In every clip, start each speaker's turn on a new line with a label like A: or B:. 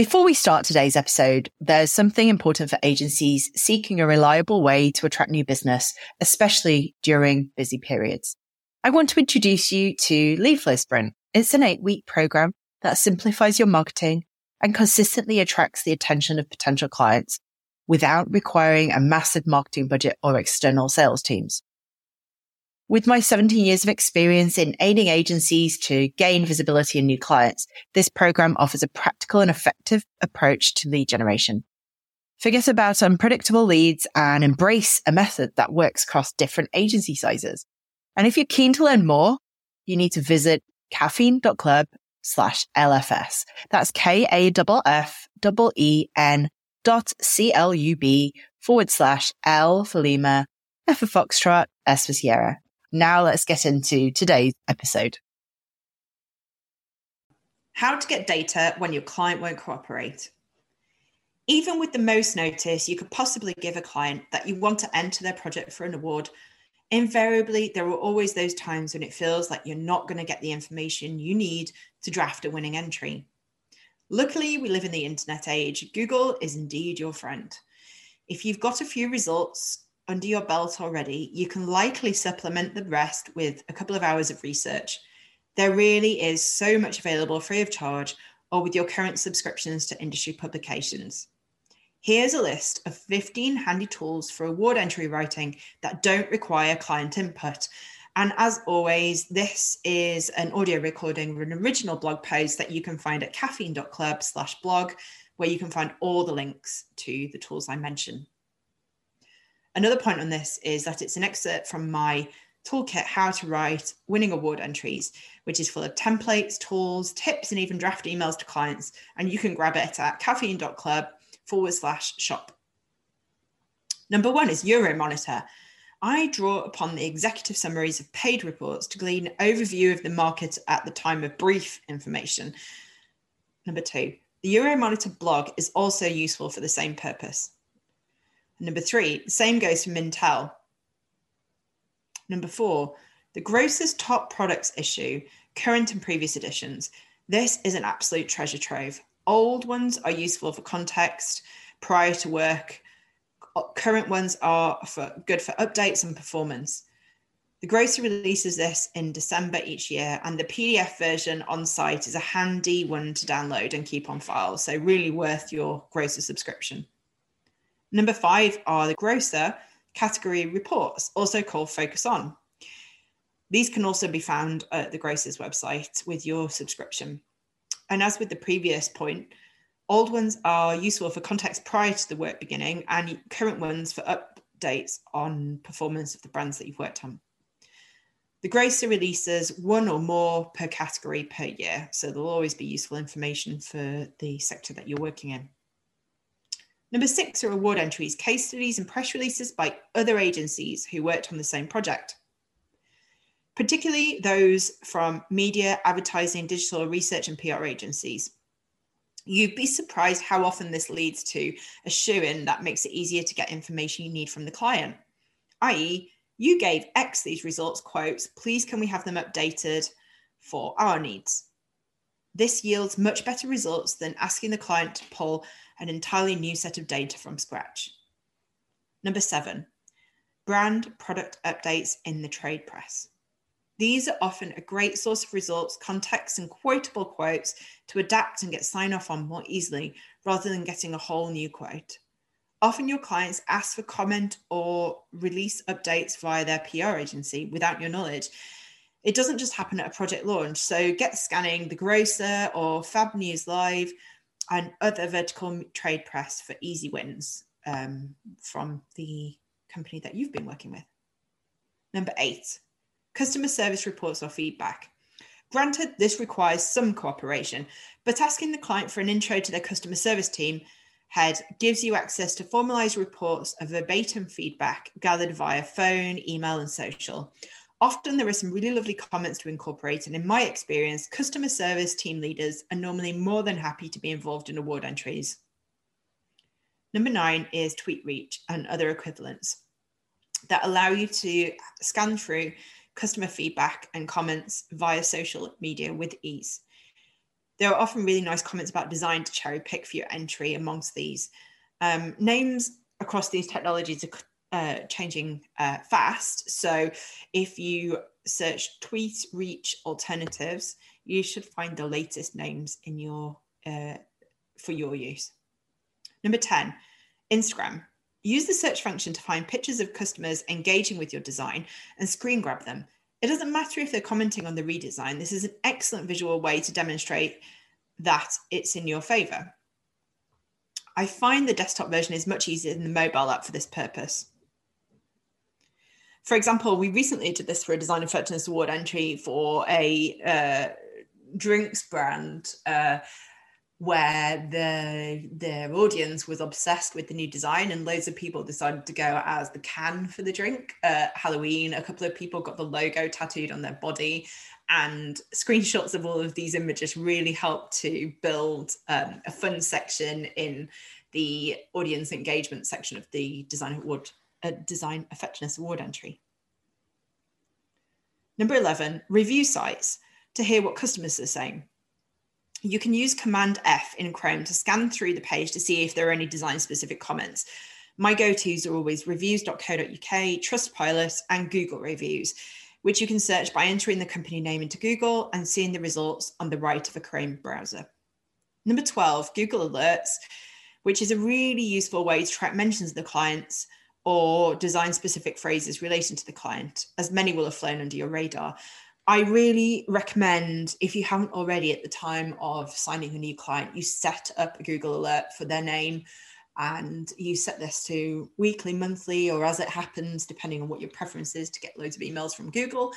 A: Before we start today's episode, there's something important for agencies seeking a reliable way to attract new business, especially during busy periods. I want to introduce you to Lead Flow Sprint. It's an eight week program that simplifies your marketing and consistently attracts the attention of potential clients without requiring a massive marketing budget or external sales teams. With my 17 years of experience in aiding agencies to gain visibility and new clients, this program offers a practical and effective approach to lead generation. Forget about unpredictable leads and embrace a method that works across different agency sizes. And if you're keen to learn more, you need to visit kaffeine.club slash LFS. That's K-A-F-F-E-N dot C-L-U-B forward slash L for Lima, F for Foxtrot, S for Sierra. Now let's get into today's episode.
B: How to get data when your client won't cooperate. Even with the most notice you could possibly give a client that you want to enter their project for an award, invariably there are always those times when it feels like you're not going to get the information you need to draft a winning entry. Luckily, we live in the internet age. Google is indeed your friend. If you've got a few results under your belt already, you can likely supplement the rest with a couple of hours of research. There really is so much available free of charge or with your current subscriptions to industry publications. Here's a list of 15 handy tools for award entry writing that don't require client input. And as always, this is an audio recording of an original blog post that you can find at kaffeine.club slash blog, where you can find all the links to the tools I mentioned. Another point on this is that it's an excerpt from my toolkit, How to Write Winning Award Entries, which is full of templates, tools, tips, and even draft emails to clients. And you can grab it at kaffeine.club forward slash shop. Number one is Euromonitor. I draw upon the executive summaries of paid reports to glean an overview of the market at the time of brief information. Number two, the Euromonitor blog is also useful for the same purpose. Number three, same goes for Mintel. Number four, the Grocer's Top Products issue, current and previous editions. This is an absolute treasure trove. Old ones are useful for context prior to work. Current ones are for good for updates and performance. The grocer releases this in December each year, and the PDF version on site is a handy one to download and keep on file. So, really worth your grocer subscription. Number five are the grocer category reports, also called Focus On. These can also be found at the grocer's website with your subscription. And as with the previous point, old ones are useful for context prior to the work beginning, and current ones for updates on performance of the brands that you've worked on. The grocer releases one or more per category per year, so there'll always be useful information for the sector that you're working in. Number six are award entries, case studies, and press releases by other agencies who worked on the same project, particularly those from media, advertising, digital research, and PR agencies. You'd be surprised how often this leads to a shoe in that makes it easier to get information you need from the client, i.e., you gave X these results quotes, please can we have them updated for our needs? This yields much better results than asking the client to pull an entirely new set of data from scratch. Number seven, brand product updates in the trade press. These are often a great source of results, context, and quotable quotes to adapt and get sign off on more easily rather than getting a whole new quote. Often, your clients ask for comment or release updates via their PR agency without your knowledge. It doesn't just happen at a project launch. So, get scanning the Grocer or Fab News Live and other vertical trade press for easy wins um, from the company that you've been working with. Number eight, customer service reports or feedback. Granted, this requires some cooperation, but asking the client for an intro to their customer service team head gives you access to formalized reports of verbatim feedback gathered via phone, email, and social, Often there are some really lovely comments to incorporate, and in my experience, customer service team leaders are normally more than happy to be involved in award entries. Number nine is TweetReach and other equivalents that allow you to scan through customer feedback and comments via social media with ease. There are often really nice comments about design to cherry pick for your entry amongst these. Um, names across these technologies are uh, changing uh, fast. So if you search tweet reach alternatives, you should find the latest names in your uh, for your use. Number 10, Instagram. Use the search function to find pictures of customers engaging with your design and screen grab them. It doesn't matter if they're commenting on the redesign. This is an excellent visual way to demonstrate that it's in your favor. I find the desktop version is much easier than the mobile app for this purpose. For example, we recently did this for a Design Effectiveness Award entry for a uh, drinks brand uh, where the their audience was obsessed with the new design and loads of people decided to go as the can for the drink. Uh, halloween a couple of people got the logo tattooed on their body and screenshots of all of these images really helped to build um, a fun section in the audience engagement section of the design award uh, design effectiveness award entry number 11 review sites to hear what customers are saying you can use Command F in Chrome to scan through the page to see if there are any design specific comments. My go tos are always reviews.co.uk, Trustpilot, and Google reviews, which you can search by entering the company name into Google and seeing the results on the right of a Chrome browser. Number 12, Google Alerts, which is a really useful way to track mentions of the clients or design specific phrases relating to the client, as many will have flown under your radar. I really recommend, if you haven't already at the time of signing a new client, you set up a Google alert for their name and you set this to weekly, monthly, or as it happens, depending on what your preference is, to get loads of emails from Google.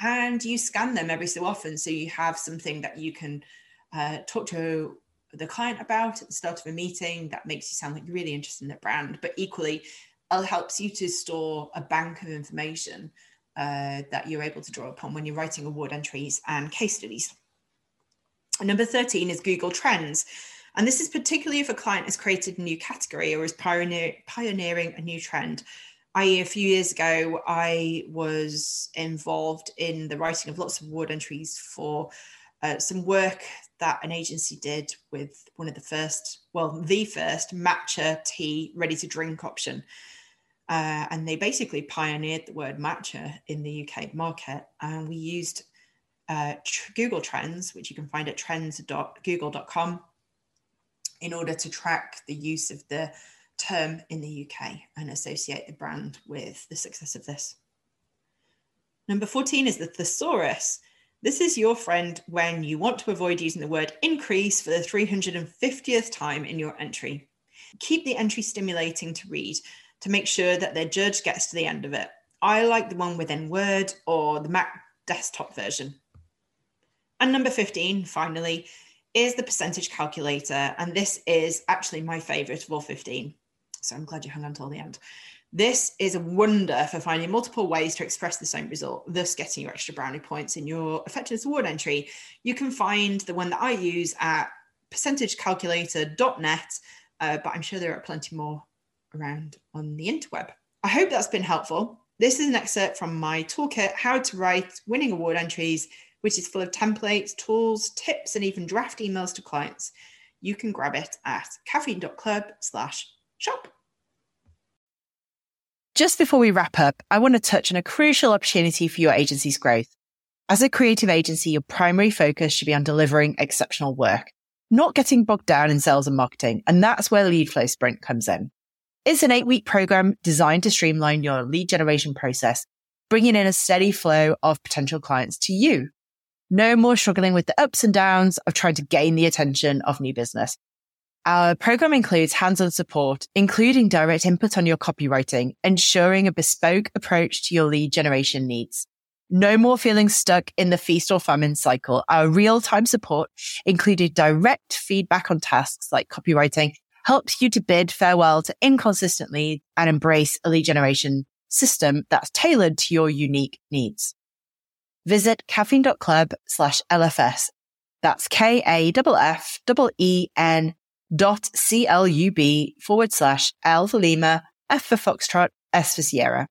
B: And you scan them every so often. So you have something that you can uh, talk to the client about at the start of a meeting that makes you sound like you're really interested in the brand, but equally, helps you to store a bank of information uh, that you're able to draw upon when you're writing award entries and case studies. number 13 is Google Trends. And this is particularly if a client has created a new category or is pioneer, pioneering a new trend. I.e., a few years ago, I was involved in the writing of lots of award entries for uh, some work that an agency did with one of the first, well, the first matcha tea ready to drink option. Uh, and they basically pioneered the word matcha in the UK market. And we used uh, tr- Google Trends, which you can find at trends.google.com, in order to track the use of the term in the UK and associate the brand with the success of this. Number 14 is the thesaurus. This is your friend when you want to avoid using the word increase for the 350th time in your entry. Keep the entry stimulating to read to make sure that their judge gets to the end of it. I like the one within Word or the Mac desktop version. And number 15, finally, is the percentage calculator. And this is actually my favorite of all 15. So I'm glad you hung on till the end. This is a wonder for finding multiple ways to express the same result, thus getting your extra brownie points in your effectiveness award entry. You can find the one that I use at percentagecalculator.net, uh, but I'm sure there are plenty more around on the interweb. I hope that's been helpful. This is an excerpt from my toolkit, How to Write Winning Award Entries, which is full of templates, tools, tips, and even draft emails to clients. You can grab it at kaffeine.club slash shop.
A: Just before we wrap up, I want to touch on a crucial opportunity for your agency's growth. As a creative agency, your primary focus should be on delivering exceptional work, not getting bogged down in sales and marketing. And that's where Lead Flow Sprint comes in. It's an eight week program designed to streamline your lead generation process, bringing in a steady flow of potential clients to you. No more struggling with the ups and downs of trying to gain the attention of new business. Our program includes hands-on support, including direct input on your copywriting, ensuring a bespoke approach to your lead generation needs. No more feeling stuck in the feast or famine cycle. Our real-time support included direct feedback on tasks like copywriting helps you to bid farewell to inconsistent leads and embrace a lead generation system that's tailored to your unique needs. Visit kaffeine.club slash LFS. That's K-A-F-F-E-N dot C-L-U-B forward slash L for Lima, F for Foxtrot, S for Sierra.